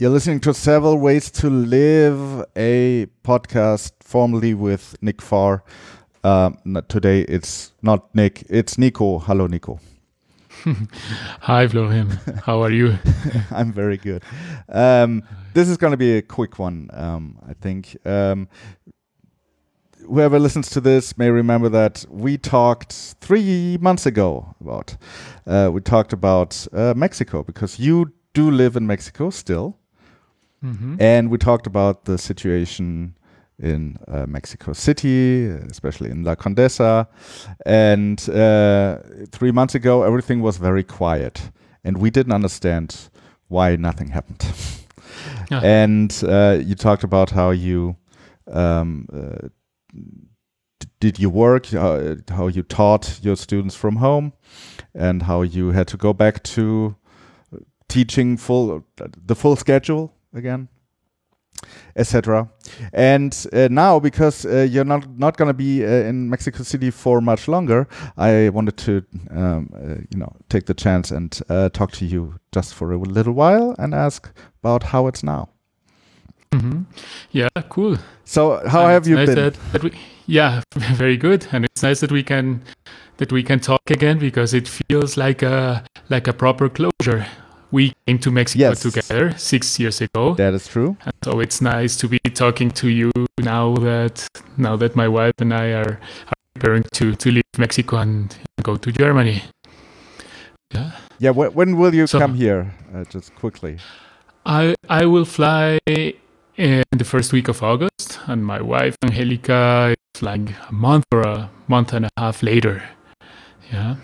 You're listening to Several Ways to Live, a podcast formerly with Nick Farr. Um, today it's not Nick, it's Nico. Hello, Nico. Hi, Florian. How are you? I'm very good. Um, this is going to be a quick one, um, I think. Um, whoever listens to this may remember that we talked three months ago about. Uh, we talked about uh, Mexico because you do live in Mexico still. Mm-hmm. And we talked about the situation in uh, Mexico City, especially in La Condesa. And uh, three months ago, everything was very quiet. And we didn't understand why nothing happened. yeah. And uh, you talked about how you um, uh, did you work, how, how you taught your students from home, and how you had to go back to teaching full the full schedule again etc and uh, now because uh, you're not not going to be uh, in Mexico City for much longer I wanted to um, uh, you know take the chance and uh, talk to you just for a little while and ask about how it's now. Mm-hmm. yeah cool. So how and have you nice been? that, that we, yeah very good. And it's nice that we can that we can talk again because it feels like a like a proper closure we came to Mexico yes. together six years ago. That is true. And so it's nice to be talking to you now that now that my wife and I are, are preparing to, to leave Mexico and go to Germany. Yeah. Yeah. Wh- when will you so, come here? Uh, just quickly. I I will fly in the first week of August, and my wife Angelica is like a month or a month and a half later. Yeah.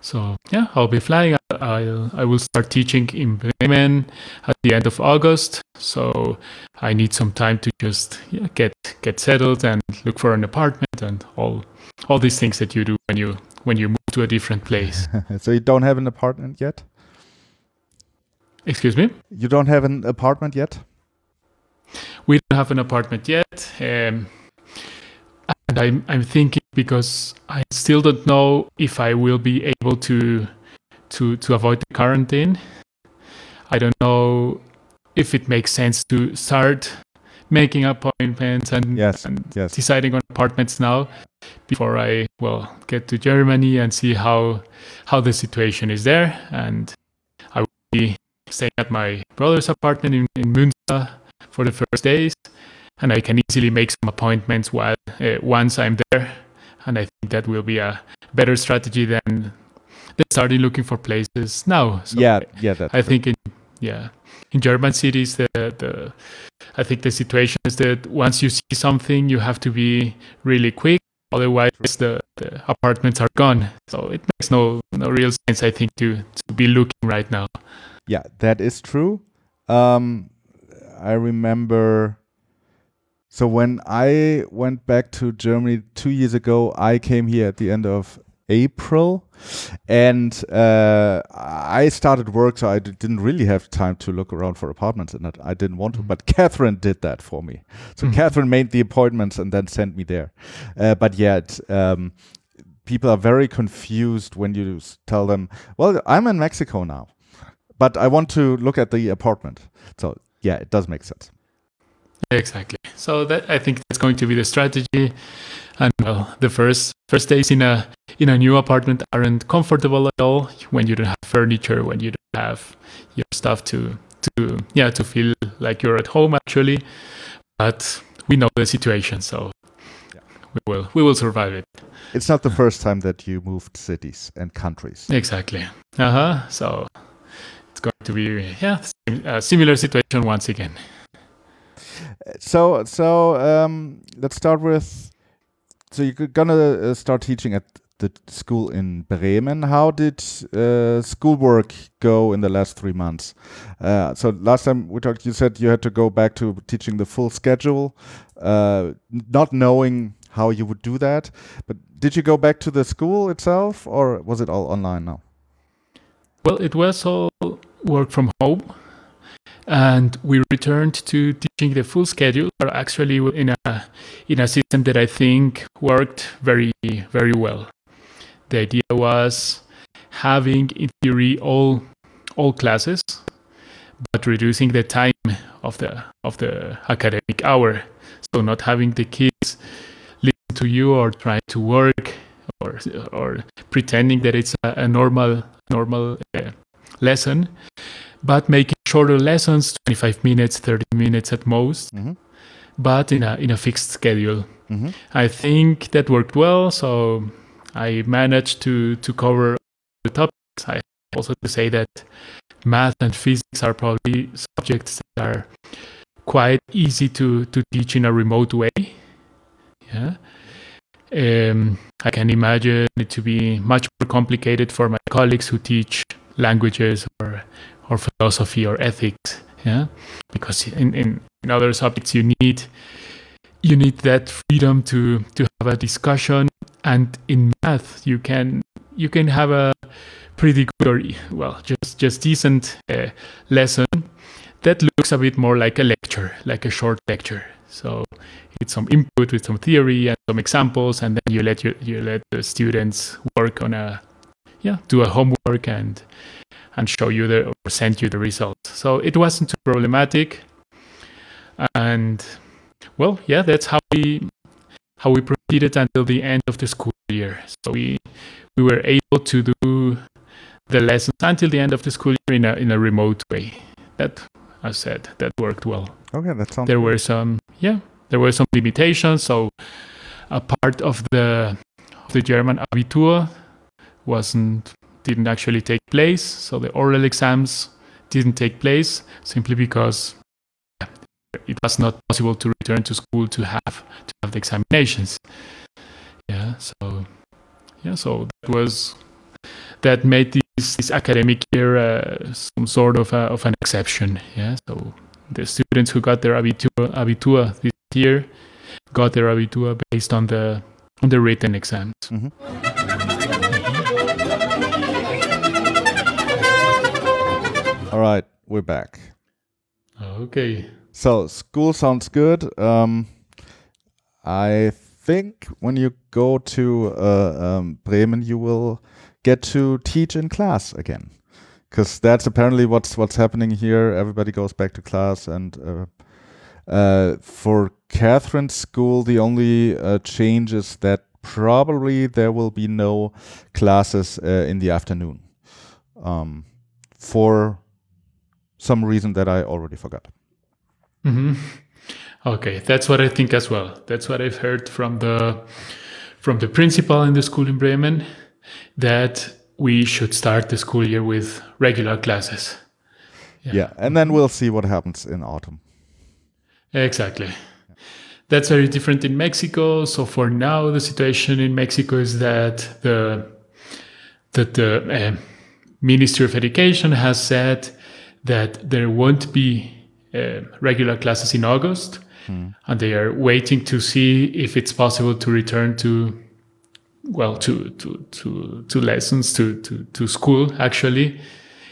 So yeah, I'll be flying. I'll I will start teaching in Bremen at the end of August. So I need some time to just yeah, get get settled and look for an apartment and all all these things that you do when you when you move to a different place. so you don't have an apartment yet? Excuse me? You don't have an apartment yet? We don't have an apartment yet. Um, and I'm, I'm thinking because I still don't know if I will be able to to to avoid the quarantine. I don't know if it makes sense to start making appointments and, yes, and yes. deciding on apartments now before I well get to Germany and see how how the situation is there. And I will be staying at my brother's apartment in, in Münster for the first days and I can easily make some appointments while uh, once I'm there. And I think that will be a better strategy than than starting looking for places now. So yeah, yeah. That's I think in yeah in German cities the the I think the situation is that once you see something, you have to be really quick. Otherwise, the, the apartments are gone. So it makes no no real sense, I think, to to be looking right now. Yeah, that is true. Um, I remember so when I went back to Germany two years ago, I came here at the end of April, and uh, I started work, so I d- didn't really have time to look around for apartments, and I didn't want to. Mm-hmm. But Catherine did that for me. So mm-hmm. Catherine made the appointments and then sent me there. Uh, but yet. Um, people are very confused when you tell them, "Well, I'm in Mexico now, but I want to look at the apartment." So yeah, it does make sense. Exactly. So that I think that's going to be the strategy. And well, the first first days in a in a new apartment aren't comfortable at all when you don't have furniture, when you don't have your stuff to to yeah to feel like you're at home actually. But we know the situation, so yeah. we will we will survive it. It's not the first time that you moved cities and countries. Exactly. Uh huh. So it's going to be yeah a similar situation once again. So so um, let's start with. So you're gonna uh, start teaching at the school in Bremen. How did uh, schoolwork go in the last three months? Uh, so last time we talked, you said you had to go back to teaching the full schedule, uh, not knowing how you would do that. But did you go back to the school itself, or was it all online now? Well, it was all work from home and we returned to teaching the full schedule but actually in a in a system that i think worked very very well the idea was having in theory all all classes but reducing the time of the of the academic hour. So not having the kids listen to you or try to work or or pretending that it's a, a normal normal uh, lesson, but making shorter lessons, 25 minutes, 30 minutes at most, Mhm. but in a in a fixed schedule. Mhm. I think that worked well. So I managed to to cover the topics. I also to say that math and physics are probably subjects that are quite easy to to teach in a remote way. Yeah. Um, I can imagine it to be much more complicated for my colleagues who teach languages or or philosophy or ethics. Yeah, because in, in, in other subjects you need you need that freedom to to have a discussion and in math you can you can have a pretty good or well just just decent uh, lesson that looks a bit more like a lecture like a short lecture so it's some input with some theory and some examples and then you let you, you let the students work on a yeah do a homework and and show you the or send you the results so it wasn't too problematic and well, yeah, that's how we how we proceeded until the end of the school year. So we we were able to do the lessons until the end of the school year in a in a remote way. That I said that worked well. Okay, that sounds. There were some yeah, there were some limitations. So a part of the of the German Abitur wasn't didn't actually take place. So the oral exams didn't take place simply because it was not possible to return to school to have to have the examinations. Yeah, so yeah, so that was that made this, this academic year uh, some sort of a, of an exception. Yeah, so the students who got their abitur, abitur this year got their abitur based on the on the written exams. Mhm. Right, we're back. Okay. So school sounds good. Um, I think when you go to uh, um, Bremen, you will get to teach in class again, because that's apparently what's what's happening here. Everybody goes back to class, and uh, uh, for Catherine's school, the only uh, change is that probably there will be no classes uh, in the afternoon, um, for some reason that I already forgot. hmm Okay, that's what I think as well. That's what I've heard from the from the principal in the school in Bremen that we should start the school year with regular classes. Yeah. and then we'll see what happens in autumn. Exactly. That's very different in Mexico. So for now, the situation in Mexico is that the that the uh, Ministry of Education has said that there won't be uh, regular classes in August, and they are waiting to see if it's possible to return to well to to to, to lessons to, to to school actually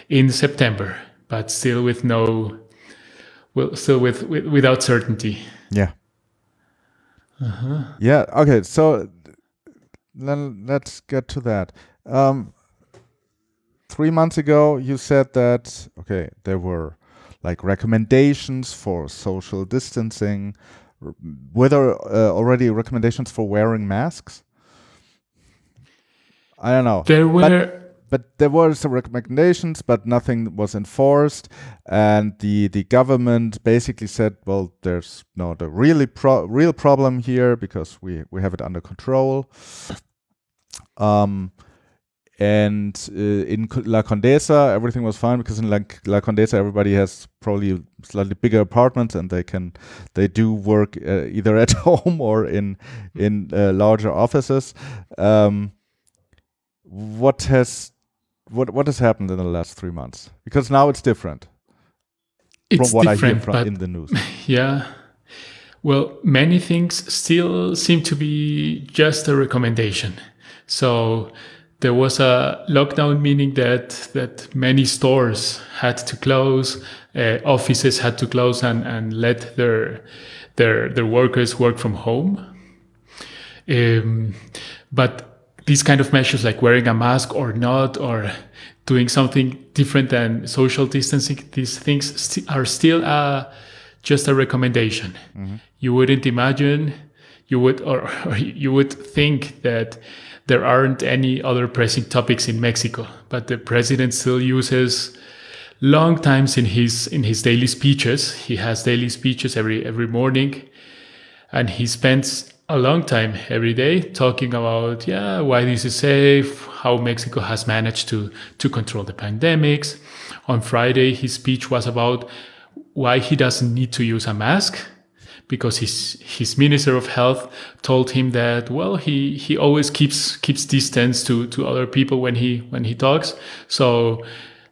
in September, but still with no well still with, with without certainty. Yeah. Uh-huh. Yeah. Okay. So then let's get to that. Um, three months ago, you said that okay, there were like recommendations for social distancing. Were there uh, already recommendations for wearing masks? I don't know. There were but there were some recommendations, but nothing was enforced, and the the government basically said, "Well, there's not a really pro- real problem here because we we have it under control." Um, and uh, in La Condesa, everything was fine because in La, La Condesa, everybody has probably slightly bigger apartments, and they can they do work uh, either at home or in in uh, larger offices. Um, what has what what has happened in the last three months? Because now it's different it's from what I hear from in the news. yeah. Well, many things still seem to be just a recommendation. So there was a lockdown, meaning that that many stores had to close, uh, offices had to close, and and let their their their workers work from home. Um, but these kind of measures, like wearing a mask or not, or doing something different than social distancing. These things st- are still uh, just a recommendation. You wouldn't imagine, you would, or, or you would think that there aren't any other pressing topics in Mexico, but the president still uses long times in his in his daily speeches. He has daily speeches every every morning, and he spends a long time every day talking about yeah why this is safe, how Mexico has managed to to control the pandemics. On Friday, his speech was about why he doesn't need to use a mask because his his minister of health told him that well he he always keeps keeps distance to to other people when he when he talks. So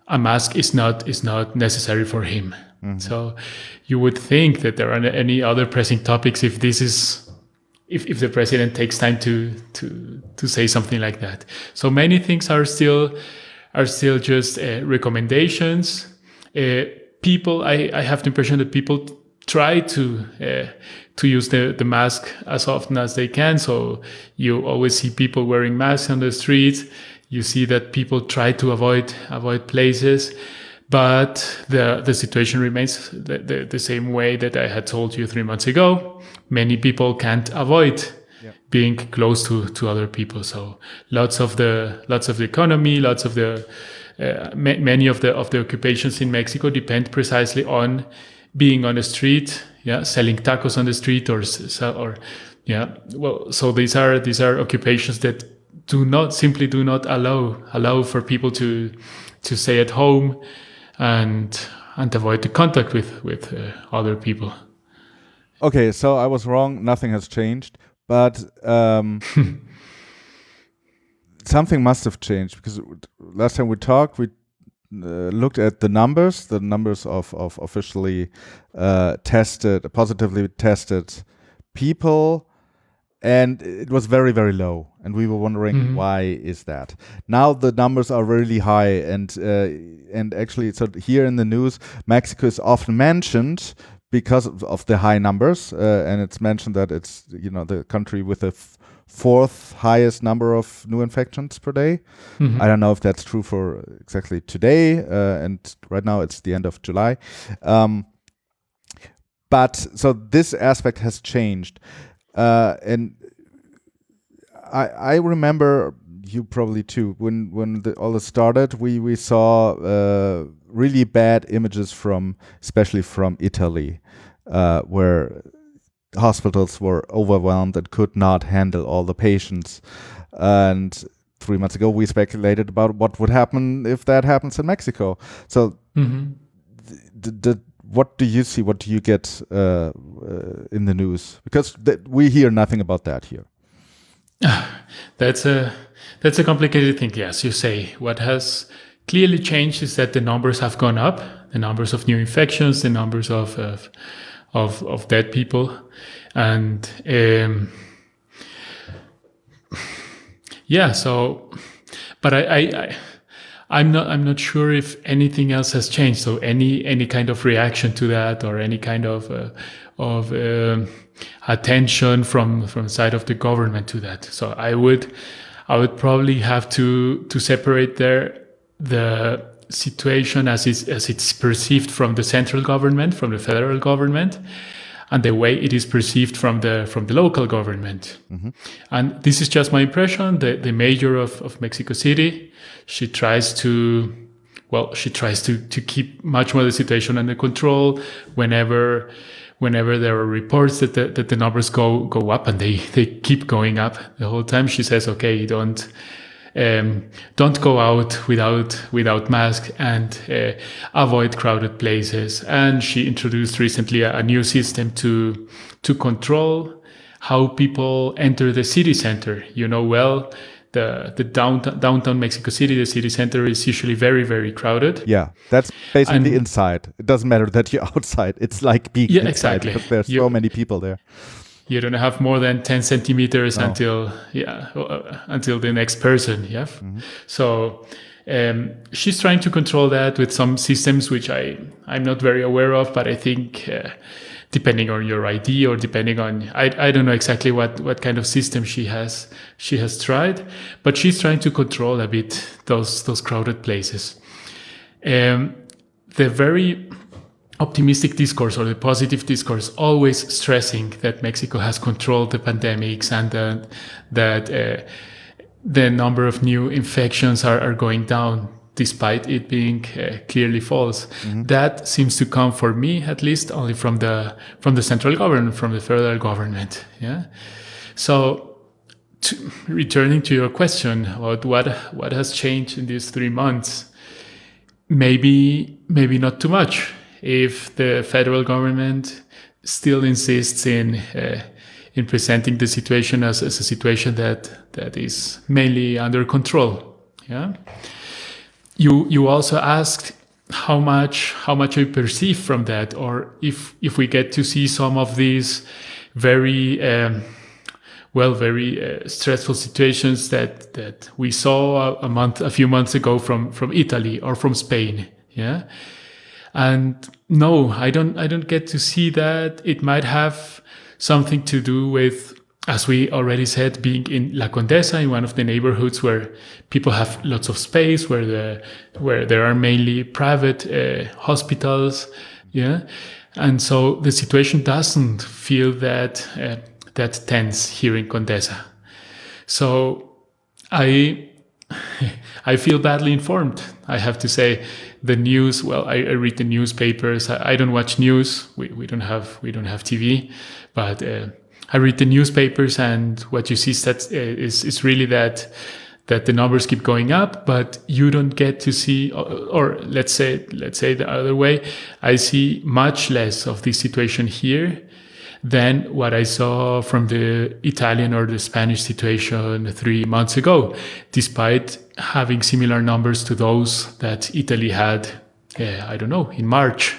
a mask is not is not necessary for him. So you would think that there are any other pressing topics if this is if, if the president takes time to to to say something like that. So many things are still are still just uh, recommendations. Uh, people I, I have the impression that people try to uh, to use the, the mask as often as they can so you always see people wearing masks on the streets you see that people try to avoid avoid places but the the situation remains the, the, the same way that I had told you three months ago. Many people can't avoid being close to, to other people. So lots of the lots of the economy, lots of the uh, ma- many of the of the occupations in Mexico depend precisely on being on the street, yeah, selling tacos on the street or or yeah. Well, so these are these are occupations that do not simply do not allow allow for people to to stay at home and and avoid the contact with with uh, other people. Okay, so I was wrong. Nothing has changed, but um, something must have changed because last time we talked, we uh, looked at the numbers, the numbers of of officially uh, tested, positively tested people, and it was very very low. And we were wondering Mhm. why is that. Now the numbers are really high, and uh, and actually, so here in the news, Mexico is often mentioned because of, of the high numbers, uh, and it's mentioned that it's you know the country with the f- fourth highest number of new infections per day. Mhm. I don't know if that's true for exactly today, uh, and right now it's the end of July. Um, but so this aspect has changed, uh, and I I remember you probably too when when the, all this started. We we saw uh, really bad images from especially from Italy, uh, where hospitals were overwhelmed and could not handle all the patients, and three months ago we speculated about what would happen if that happens in Mexico. So Mhm. the, the what do you see? What do you get uh, uh, in the news? Because th- we hear nothing about that here. That's a that's a complicated thing. Yes, you say what has clearly changed is that the numbers have gone up. The numbers of new infections, the numbers of of of, of dead people, and um, yeah. So, but I, I, I I'm not I'm not sure if anything else has changed. So any any kind of reaction to that or any kind of uh, of um attention from from side of the government to that. So I would I would probably have to to separate there the situation as is as it's perceived from the central government, from the federal government, and the way it is perceived from the from the local government. Mm-hmm. And this is just my impression. The the mayor of, of Mexico City, she tries to well, she tries to to keep much more the situation under control whenever whenever there are reports that the, that the numbers go go up and they they keep going up the whole time. She says, okay, don't um, don't go out without without mask and uh, avoid crowded places. And she introduced recently a, a new system to to control how people enter the city center. You know well. The, the downtown, downtown Mexico City, the city center is usually very, very crowded. Yeah, that's basically And- inside. It doesn't matter that you're outside. It's like being Yeah, inside exactly. because there's so many people there. You don't have more than 10 centimeters No. until yeah uh, until the next person yeah so um, she's trying to control that with some systems which i i'm not very aware of but i think uh, depending on your ID or depending on I, I don't know exactly what what kind of system she has she has tried, but she's trying to control a bit those those crowded places. Um, the very optimistic discourse or the positive discourse always stressing that Mexico has controlled the pandemics and uh, that uh, the number of new infections are, are going down despite it being uh, clearly false. Mm-hmm. That seems to come for me, at least, only from the from the central government, from the federal government. Yeah. So, to, returning to your question about what what has changed in these three months, maybe maybe not too much. If the federal government still insists in uh, in presenting the situation as, as a situation that that is mainly under control, yeah. You you also asked how much how much I perceive from that, or if if we get to see some of these very um, well, very uh, stressful situations that that we saw a, a, month, a few months ago from from Italy or from Spain. Yeah, and no, I don't, I don't get to see that. It might have something to do with, as we already said, being in La Condesa, in one of the neighborhoods where people have lots of space, where the where there are mainly private uh, hospitals. Yeah, and so the situation doesn't feel that. Uh, that tense here in Condesa. So I I feel badly informed. I have to say, the news. Well, I, I read the newspapers. I, I, don't watch news. We, we don't have we don't have TV, but uh, I read the newspapers, and what you see stats, uh, is is really that that the numbers keep going up, but you don't get to see, or, or let's say let's say the other way. I see much less of this situation here than what I saw from the Italian or the Spanish situation three months ago, despite having similar numbers to those that Italy had, uh, I don't know, in March.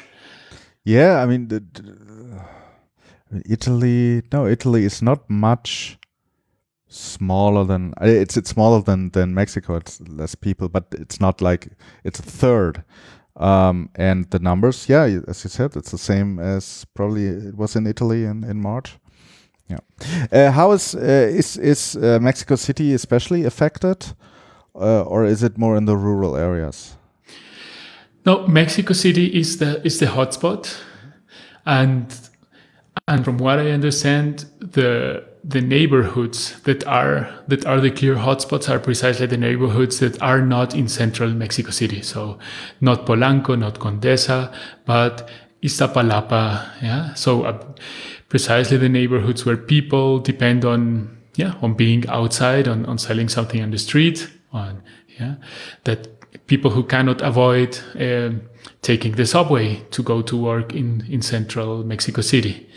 Yeah, I mean, the, the, Italy, no, Italy is not much smaller than it's it's smaller than than Mexico. It's less people, but it's not like it's a third. Um, and the numbers, yeah, as you said, it's the same as probably it was in Italy in, in March. Yeah. Uh, how is uh, is is uh, Mexico City especially affected, uh, or is it more in the rural areas? No, Mexico City is the is the hotspot, and and from what I understand, the the neighborhoods that are that are the clear hotspots are precisely the neighborhoods that are not in central Mexico City. So not Polanco, not Condesa, but Iztapalapa. Yeah. So uh, precisely the neighborhoods where people depend on yeah on being outside, on, on selling something on the street, on yeah that people who cannot avoid uh, taking the subway to go to work in in central Mexico City.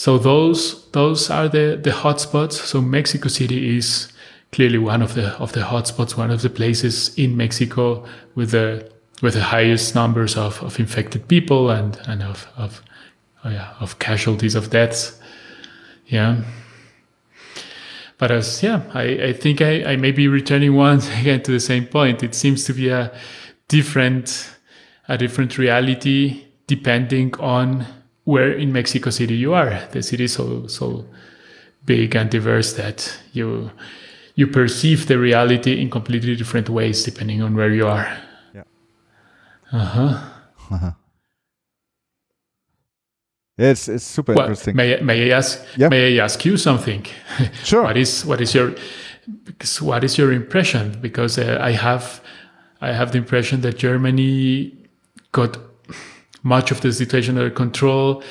So those those are the the hotspots. So Mexico City is clearly one of the of the hotspots, one of the places in Mexico with the with the highest numbers of, of infected people and and of of oh yeah of casualties of deaths. Yeah. But as yeah, I, I think I, I may be returning once again to the same point. It seems to be a different a different reality depending on where in Mexico City you are. The city is so so big and diverse that you you perceive the reality in completely different ways depending on where you are. Yeah. Uh-huh. uh-huh. It's it's super well, interesting. May may I ask yeah. may I ask you something? Sure. what is what is your what is your impression? Because uh, I have I have the impression that Germany got much of the situation under control.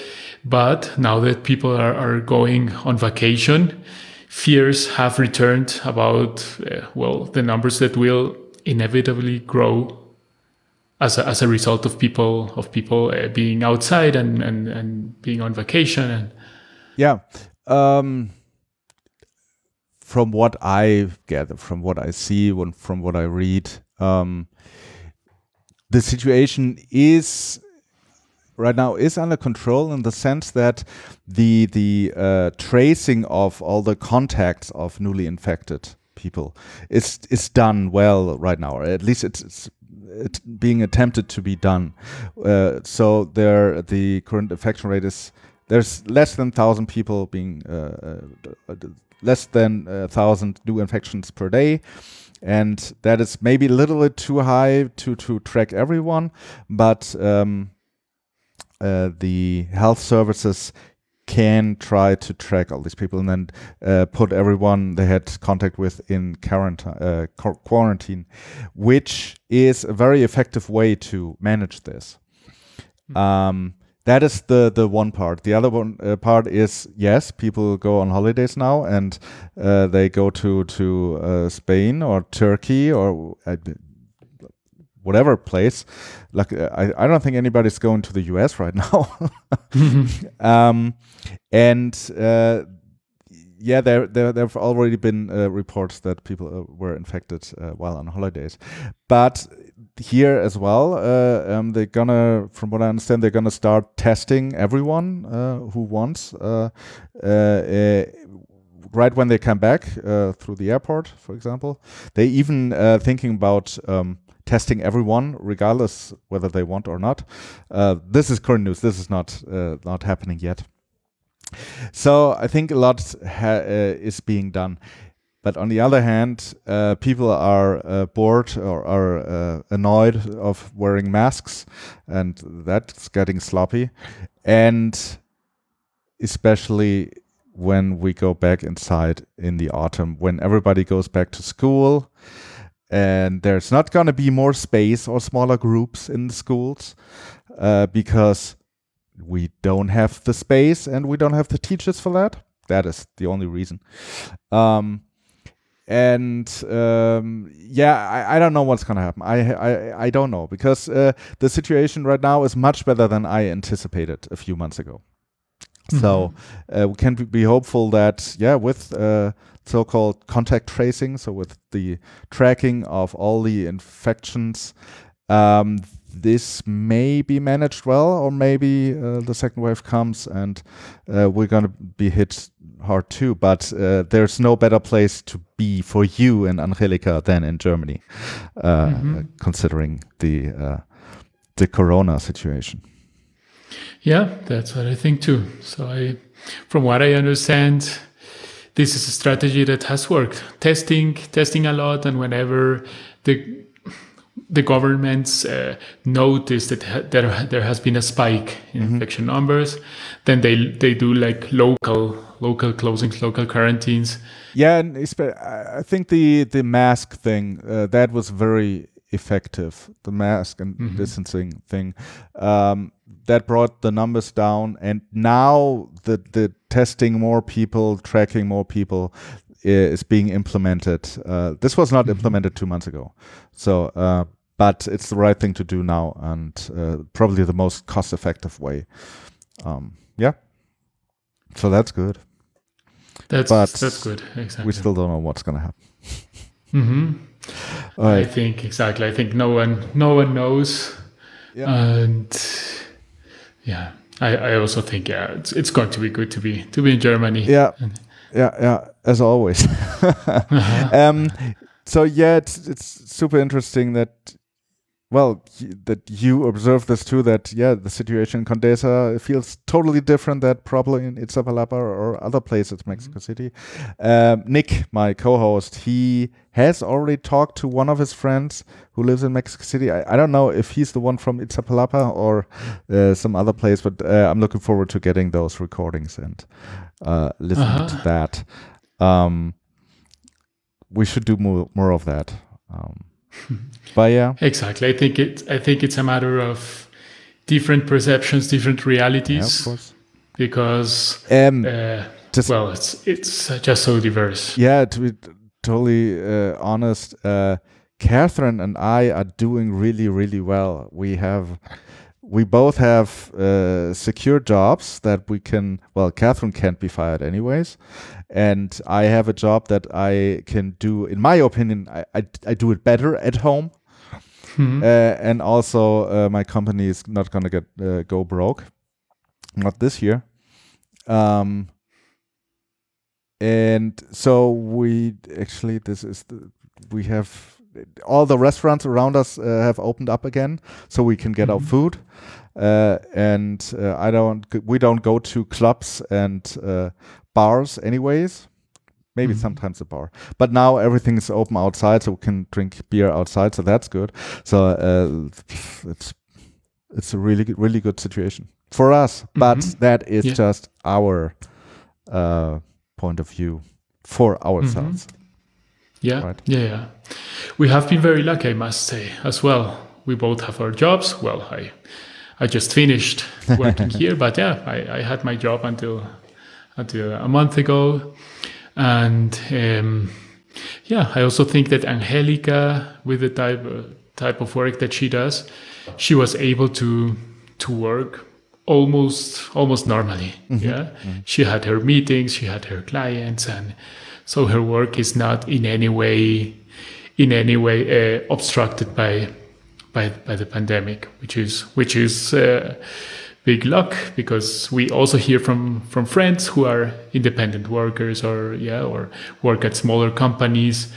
But now that people are, are going on vacation, fears have returned about, uh, well, the numbers that will inevitably grow as a, as a result of people of people uh, being outside and, and, and being on vacation and yeah um, from what I gather from what I see from what I read um, the situation is right now is under control in the sense that the the uh, tracing of all the contacts of newly infected people is is done well right now, or at least it's, it's it's being attempted to be done. Uh, so there, the current infection rate is there's less than thousand people being uh, uh, less than a thousand new infections per day. And that is maybe a little bit too high to, to track everyone, but um, uh, the health services can try to track all these people and then uh, put everyone they had contact with in quarantine, uh, quarantine, which is a very effective way to manage this. Mm-hmm. Um, that is the the one part. The other one uh, part is yes, people go on holidays now and uh, they go to to uh, Spain or Turkey or uh, whatever place. Like uh, I, I don't think anybody's going to the U.S. right now. um, and uh, yeah, there there there have already been uh, reports that people uh, were infected uh, while on holidays, but here as well, uh, um, they're gonna, from what I understand, they're gonna start testing everyone uh, who wants. Uh, right when they come back through the airport, for example, they even thinking about um, testing everyone, regardless whether they want or not. this is current news. This is not not happening yet. So I think a lot uh, is being done. But on the other hand, uh, people are uh, bored or are uh, annoyed of wearing masks, and that's getting sloppy. And especially when we go back inside in the autumn, when everybody goes back to school, and there's not going to be more space or smaller groups in the schools uh, because we don't have the space and we don't have the teachers for that. That is the only reason. Um, and um, yeah, I, I, don't know what's gonna happen. I I, I don't know because uh, the situation right now is much better than I anticipated a few months ago. Mm-hmm. So uh, we can be hopeful that yeah, with uh, so-called contact tracing, so with the tracking of all the infections, um, this may be managed well, or maybe uh, the second wave comes and uh, we're going to be hit hard too. But uh, there's no better place to be for you and Angelica than in Germany, uh, mm-hmm. considering the uh, the Corona situation. Yeah, that's what I think too. So I, from what I understand, this is a strategy that has worked. Testing, testing a lot, and whenever the the governments uh, notice that ha- there there has been a spike in mm-hmm. infection numbers, then they they do like local local closings, local quarantines. Yeah, and I think the the mask thing uh, that was very effective. The mask and mm-hmm. distancing thing um, that brought the numbers down, and now the the testing more people, tracking more people is being implemented. Uh, this was not mm-hmm. implemented two months ago, so uh, but it's the right thing to do now and uh, probably the most cost effective way. Um, yeah. So that's good. That's but that's good. Exactly. We still don't know what's going to happen. mm-hmm. Right. I think exactly. I think no one no one knows. Yeah. And yeah, I, I also think yeah, it's it's going to be good to be to be in Germany. Yeah. And, yeah, yeah, as always. uh-huh. um, so yeah, it's it's super interesting that well that you observe this too that yeah the situation in Condesa feels totally different than probably in Iztapalapa or other places in Mexico mm-hmm. City um, Nick my co-host he has already talked to one of his friends who lives in Mexico City I, I don't know if he's the one from Iztapalapa or uh, some other place but uh, I'm looking forward to getting those recordings and uh, listening uh-huh. to that um, we should do more, more of that um, but yeah, exactly. I think it. I think it's a matter of different perceptions, different realities. Yeah, because um, uh, well, it's it's just so diverse. Yeah, to be totally uh, honest, uh, Catherine and I are doing really, really well. We have we both have uh, secure jobs that we can. Well, Catherine can't be fired anyways, and I have a job that I can do. In my opinion, I I, I do it better at home, mm-hmm. uh, and also uh, my company is not gonna get uh, go broke, not this year. Um, and so we actually this is the, we have all the restaurants around us uh, have opened up again, so we can get mm-hmm. our food. uh, and uh, I don't. We don't go to clubs and uh, bars, anyways. Maybe Mhm. sometimes a bar, but now everything is open outside, so we can drink beer outside. So that's good. So uh, it's it's a really good, really good situation for us. But Mhm. that is Yeah. just our uh, point of view for ourselves. Yeah, Right. yeah, yeah. We have been very lucky, I must say, as well. We both have our jobs. Well, I, I just finished working here, but yeah, I, I had my job until until a month ago, and um, yeah, I also think that Angelica, with the type uh, type of work that she does, she was able to to work almost almost normally. Yeah, she had her meetings, she had her clients, and so her work is not in any way in any way uh, obstructed by by by the pandemic, which is which is uh, big luck because we also hear from from friends who are independent workers or yeah or work at smaller companies.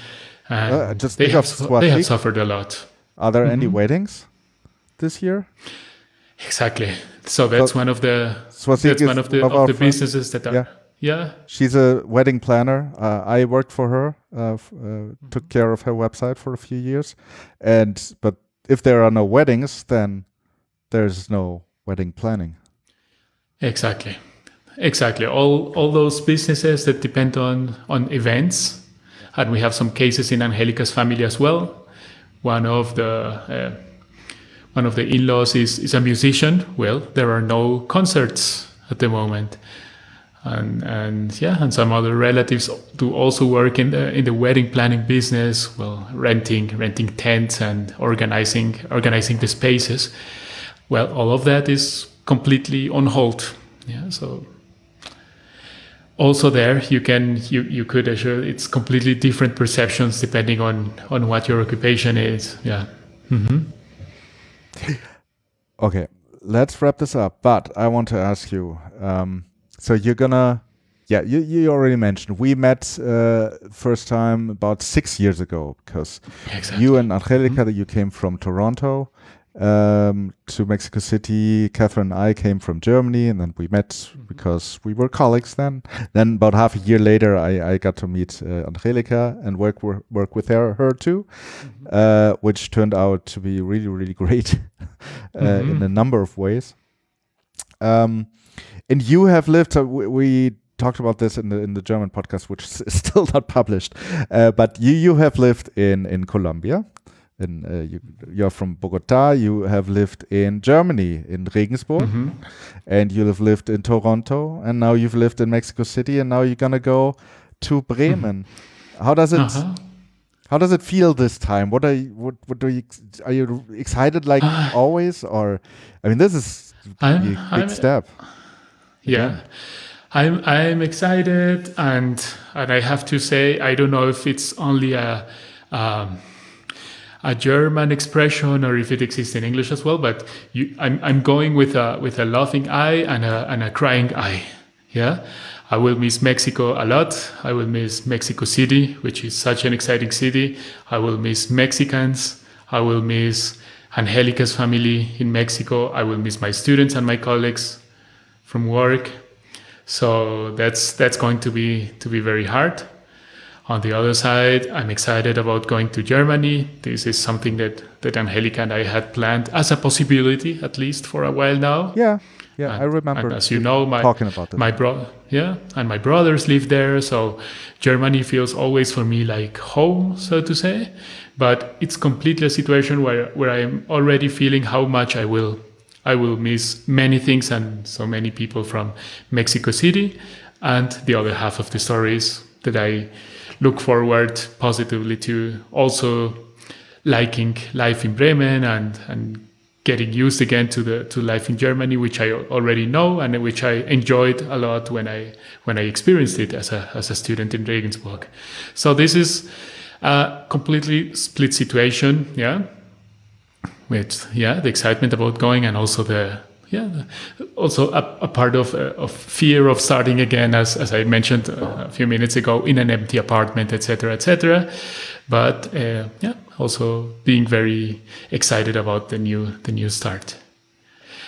And Uh, just they have they have suffered a lot. Are there any Mhm. weddings this year? Exactly. So that's So- one of the that's one of the our of the friends. businesses that are Yeah. Yeah She's a wedding planner. Uh, I worked for her, uh, f- uh, Mm-hmm. took care of her website for a few years, and but if there are no weddings, then there's no wedding planning. Exactly. Exactly. All all those businesses that depend on on events, and we have some cases in Angelica's family as well. One of the uh, one of the in-laws is is a musician. Well, there are no concerts at the moment, and and yeah, and some other relatives do also work in the in the wedding planning business. Well, renting renting tents and organizing organizing the spaces. Well, all of that is completely on hold. Yeah, so also there you can you you could assure it's completely different perceptions depending on on what your occupation is. Yeah. hmm Okay, let's wrap this up. But I want to ask you. Um, so you're gonna, yeah, you you already mentioned we met uh, first time about six years ago because Exactly. you and Angelica, you came from Toronto um, to Mexico City. Catherine and I came from Germany, and then we met because we were colleagues then. Then about half a year later, I, I got to meet uh, Angelica and work work with her her too, uh, which turned out to be really really great uh, in Mhm. a number of ways. Um, and you have lived. Uh, we, we talked about this in the in the German podcast, which is still not published. Uh, but you you have lived in in Colombia. In, uh, you, you're from Bogota. You have lived in Germany, in Regensburg, Mhm. and you have lived in Toronto, and now you've lived in Mexico City, and now you're gonna go to Bremen. How does it? Uh-huh. How does it feel this time? What are you? What, what do you? Are you excited like always, or? I mean, this is a I'm- big I'm- step. Yeah. I'm I'm excited and and I have to say I don't know if it's only a um, a German expression or if it exists in English as well, but you, I'm I'm going with a with a laughing eye and a and a crying eye. Yeah. I will miss Mexico a lot. I will miss Mexico City, which is such an exciting city. I will miss Mexicans. I will miss Angelica's family in Mexico. I will miss my students and my colleagues from work. So that's that's going to be to be very hard. On the other side, I'm excited about going to Germany. This is something that that Angelica and I had planned as a possibility, at least for a while now. Yeah, yeah, And- I remember. and as you know, my talking about this. my bro yeah and my brothers live there so germany feels always for me like home so to say but it's completely a situation where where i'm already feeling how much i will i will miss many things and so many people from mexico city and the other half of the stories that i look forward positively to also liking life in bremen and and getting used again to the to life in Germany, which I already know and which I enjoyed a lot when I when I experienced it as a as a student in Regensburg. So this is a completely split situation, yeah. With yeah, the excitement about going and also the yeah, also a, a part of uh, of fear of starting again, as as I mentioned uh, a few minutes ago, in an empty apartment, etc., etc. But uh, yeah, also being very excited about the new the new start.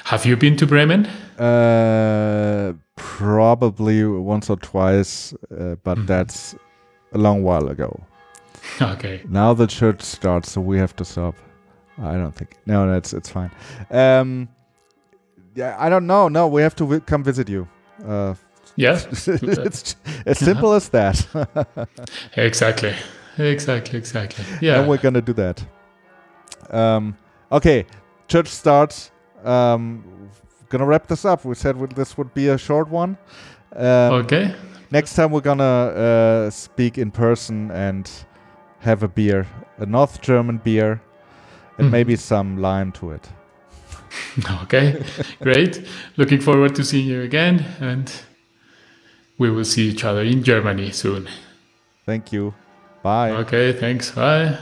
Have you been to Bremen? Uh, probably once or twice, uh, but Mhm. that's a long while ago. Okay. Now the church starts, so we have to stop. I don't think. No, no, it's fine. Um, yeah, I don't know. No, we have to come visit you. Uh, Yeah. it's as simple as that. Exactly. Exactly. Exactly. Yeah. and we're gonna do that. Um, okay, church starts. Um, gonna wrap this up. We said this would be a short one. Um, okay. Next time we're gonna uh, speak in person and have a beer, a North German beer, and Mhm. maybe some lime to it. Okay. Great. Looking forward to seeing you again, and we will see each other in Germany soon. Thank you. Bye. Okay. Thanks. Bye.